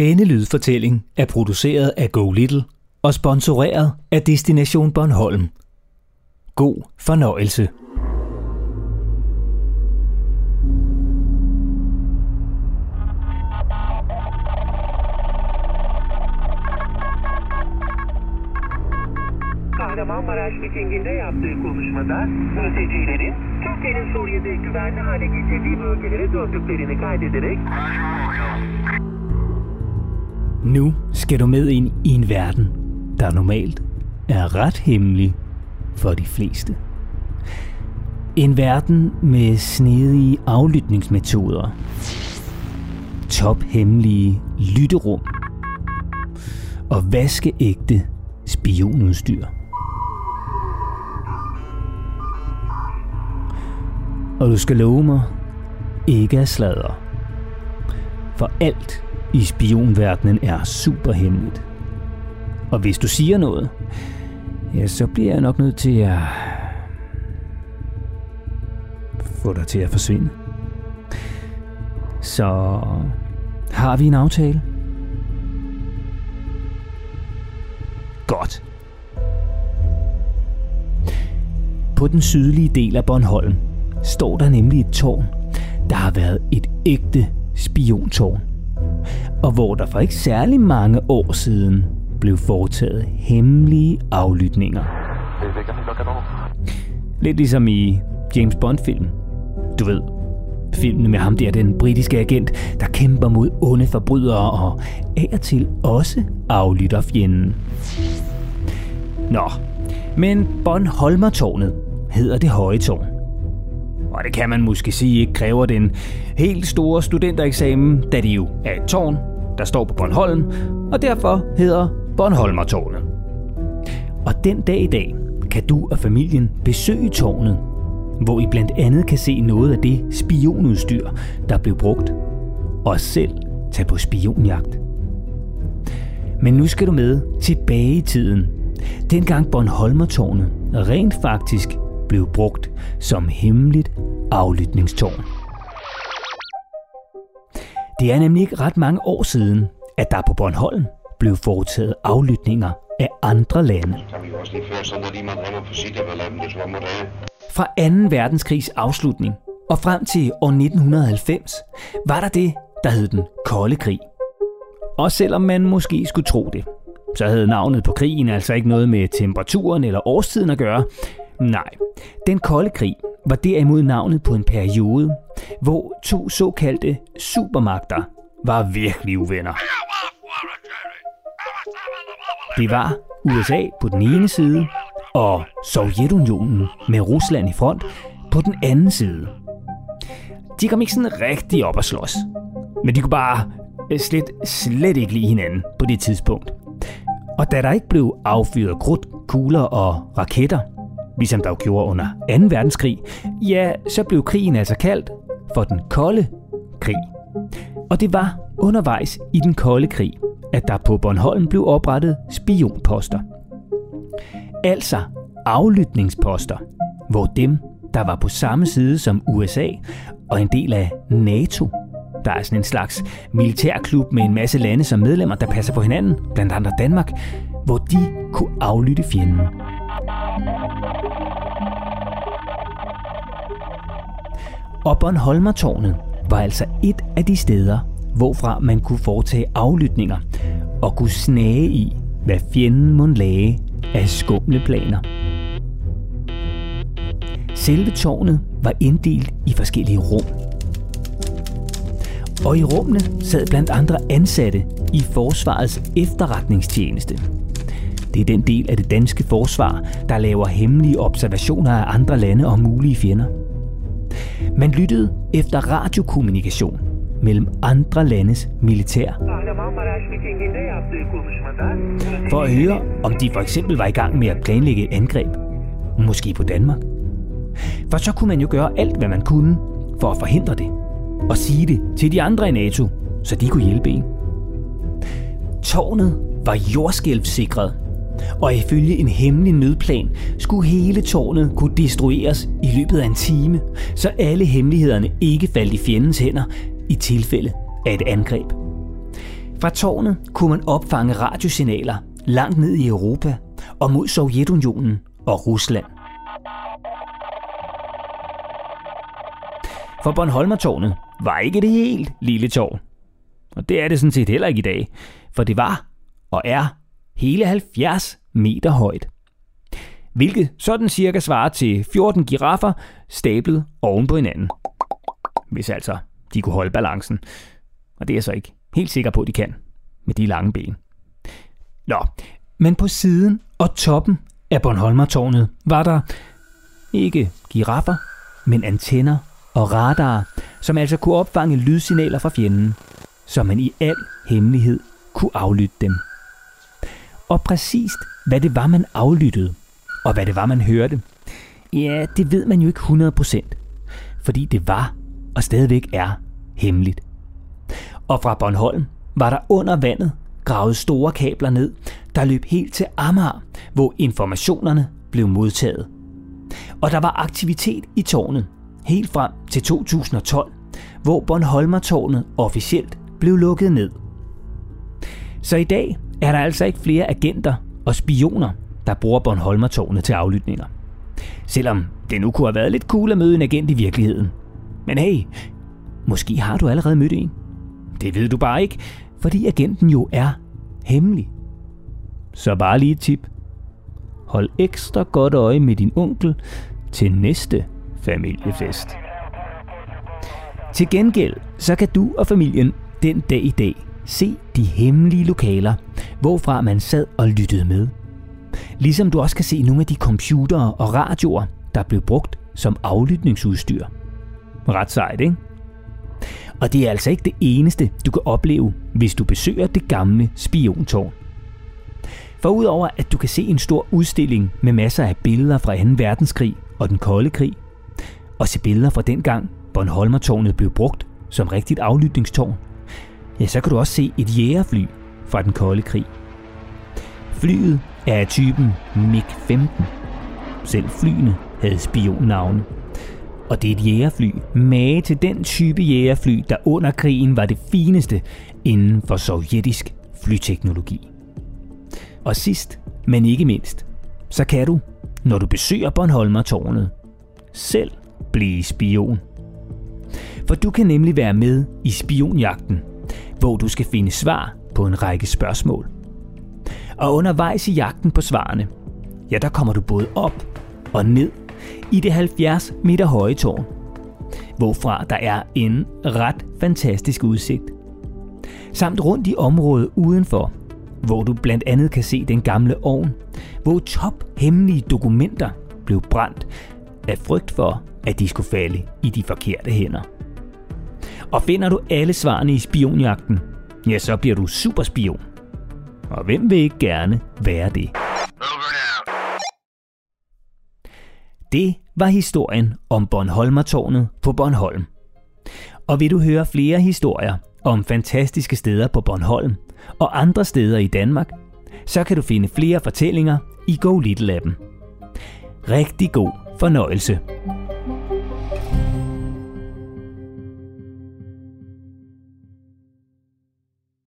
Denne lydfortælling er produceret af Go Little og sponsoreret af Destination Bornholm. God fornøjelse. Kahramanmaraş mitinginde yaptığı konuşmada mültecilerin Türkiye'nin Suriye'de güvenli hale getirdiği bölgelere döndüklerini kaydederek nu skal du med ind i en verden, der normalt er ret hemmelig for de fleste. En verden med snedige aflytningsmetoder, tophemmelige lytterum og vaskeægte spionudstyr. Og du skal love mig ikke at sladre. For alt i spionverdenen er super hemmeligt. Og hvis du siger noget, ja, så bliver jeg nok nødt til at få dig til at forsvinde. Så har vi en aftale? Godt. På den sydlige del af Bornholm står der nemlig et tårn, der har været et ægte spiontårn. Og hvor der for ikke særlig mange år siden blev foretaget hemmelige aflytninger. Lidt ligesom i James Bond-film. Du ved, filmen med ham der, den britiske agent, der kæmper mod onde forbrydere og af og til også aflytter fjenden. Nå, men Bornholmertårnet hedder det høje tårn. Og det kan man måske sige ikke kræver den helt store studentereksamen, da det jo er et tårn, der står på Bornholm, og derfor hedder Bornholmertårnet. Og den dag i dag kan du og familien besøge tårnet, hvor I blandt andet kan se noget af det spionudstyr, der blev brugt, og selv tage på spionjagt. Men nu skal du med tilbage i tiden. Dengang Bornholmertårnet rent faktisk blev brugt som hemmeligt aflytningstårn. Det er nemlig ikke ret mange år siden, at der på Bornholm blev foretaget aflytninger af andre lande. Fra 2. verdenskrigs afslutning og frem til år 1990 var der det, der hed den kolde krig. Og selvom man måske skulle tro det, så havde navnet på krigen altså ikke noget med temperaturen eller årstiden at gøre. Nej, den kolde krig var derimod navnet på en periode, hvor to såkaldte supermagter var virkelig uvenner. Det var USA på den ene side, og Sovjetunionen med Rusland i front på den anden side. De kom ikke sådan rigtig op at slås, men de kunne bare øh, slet, slet ikke lide hinanden på det tidspunkt. Og da der ikke blev affyret krudt, kugler og raketter, ligesom der jo gjorde under 2. verdenskrig, ja, så blev krigen altså kaldt for den kolde krig. Og det var undervejs i den kolde krig, at der på Bornholm blev oprettet spionposter. Altså aflytningsposter, hvor dem, der var på samme side som USA og en del af NATO, der er sådan en slags militærklub med en masse lande som medlemmer, der passer på hinanden, blandt andet Danmark, hvor de kunne aflytte fjenden. Og Bornholmertårnet var altså et af de steder, hvorfra man kunne foretage aflytninger og kunne snage i, hvad fjenden må lage af skumle planer. Selve tårnet var inddelt i forskellige rum. Og i rummene sad blandt andre ansatte i Forsvarets efterretningstjeneste. Det er den del af det danske forsvar, der laver hemmelige observationer af andre lande og mulige fjender. Man lyttede efter radiokommunikation mellem andre landes militær for at høre, om de for eksempel var i gang med at planlægge et angreb. Måske på Danmark. For så kunne man jo gøre alt, hvad man kunne for at forhindre det. Og sige det til de andre i NATO, så de kunne hjælpe en. Tårnet var jordskælvsikret og ifølge en hemmelig nødplan skulle hele tårnet kunne destrueres i løbet af en time, så alle hemmelighederne ikke faldt i fjendens hænder i tilfælde af et angreb. Fra tårnet kunne man opfange radiosignaler langt ned i Europa og mod Sovjetunionen og Rusland. For Bornholmertårnet var ikke det helt lille tårn. Og det er det sådan set heller ikke i dag, for det var og er hele 70 meter højt. Hvilket sådan cirka svarer til 14 giraffer stablet oven på hinanden. Hvis altså de kunne holde balancen. Og det er jeg så ikke helt sikker på, at de kan med de lange ben. Nå, men på siden og toppen af Bornholmertårnet var der ikke giraffer, men antenner og radarer, som altså kunne opfange lydsignaler fra fjenden, så man i al hemmelighed kunne aflytte dem. Og præcist hvad det var, man aflyttede, og hvad det var, man hørte, ja, det ved man jo ikke 100%, fordi det var og stadigvæk er hemmeligt. Og fra Bornholm var der under vandet gravet store kabler ned, der løb helt til Amager, hvor informationerne blev modtaget. Og der var aktivitet i tårnet helt frem til 2012, hvor Bornholmertårnet officielt blev lukket ned. Så i dag er der altså ikke flere agenter og spioner, der bruger Bornholmertårnet til aflytninger. Selvom det nu kunne have været lidt cool at møde en agent i virkeligheden. Men hey, måske har du allerede mødt en. Det ved du bare ikke, fordi agenten jo er hemmelig. Så bare lige et tip. Hold ekstra godt øje med din onkel til næste familiefest. Til gengæld, så kan du og familien den dag i dag se de hemmelige lokaler, hvorfra man sad og lyttede med. Ligesom du også kan se nogle af de computere og radioer, der blev brugt som aflytningsudstyr. Ret sejt, ikke? Og det er altså ikke det eneste, du kan opleve, hvis du besøger det gamle spiontårn. For udover at du kan se en stor udstilling med masser af billeder fra 2. verdenskrig og den kolde krig, og se billeder fra dengang Bornholmertårnet blev brugt som rigtigt aflytningstårn, ja, så kan du også se et jægerfly fra den kolde krig. Flyet er af typen MiG-15. Selv flyene havde spionnavne. Og det er et jægerfly, mage til den type jægerfly, der under krigen var det fineste inden for sovjetisk flyteknologi. Og sidst, men ikke mindst, så kan du, når du besøger Bornholmertårnet, selv blive spion. For du kan nemlig være med i spionjagten, hvor du skal finde svar på en række spørgsmål. Og undervejs i jagten på svarene, ja, der kommer du både op og ned i det 70 meter høje tårn, hvorfra der er en ret fantastisk udsigt. Samt rundt i området udenfor, hvor du blandt andet kan se den gamle ovn, hvor top hemmelige dokumenter blev brændt af frygt for, at de skulle falde i de forkerte hænder. Og finder du alle svarene i spionjagten, ja, så bliver du superspion. Og hvem vil ikke gerne være det? Det var historien om Bornholmertårnet på Bornholm. Og vil du høre flere historier om fantastiske steder på Bornholm og andre steder i Danmark, så kan du finde flere fortællinger i Go Little appen. Rigtig god fornøjelse.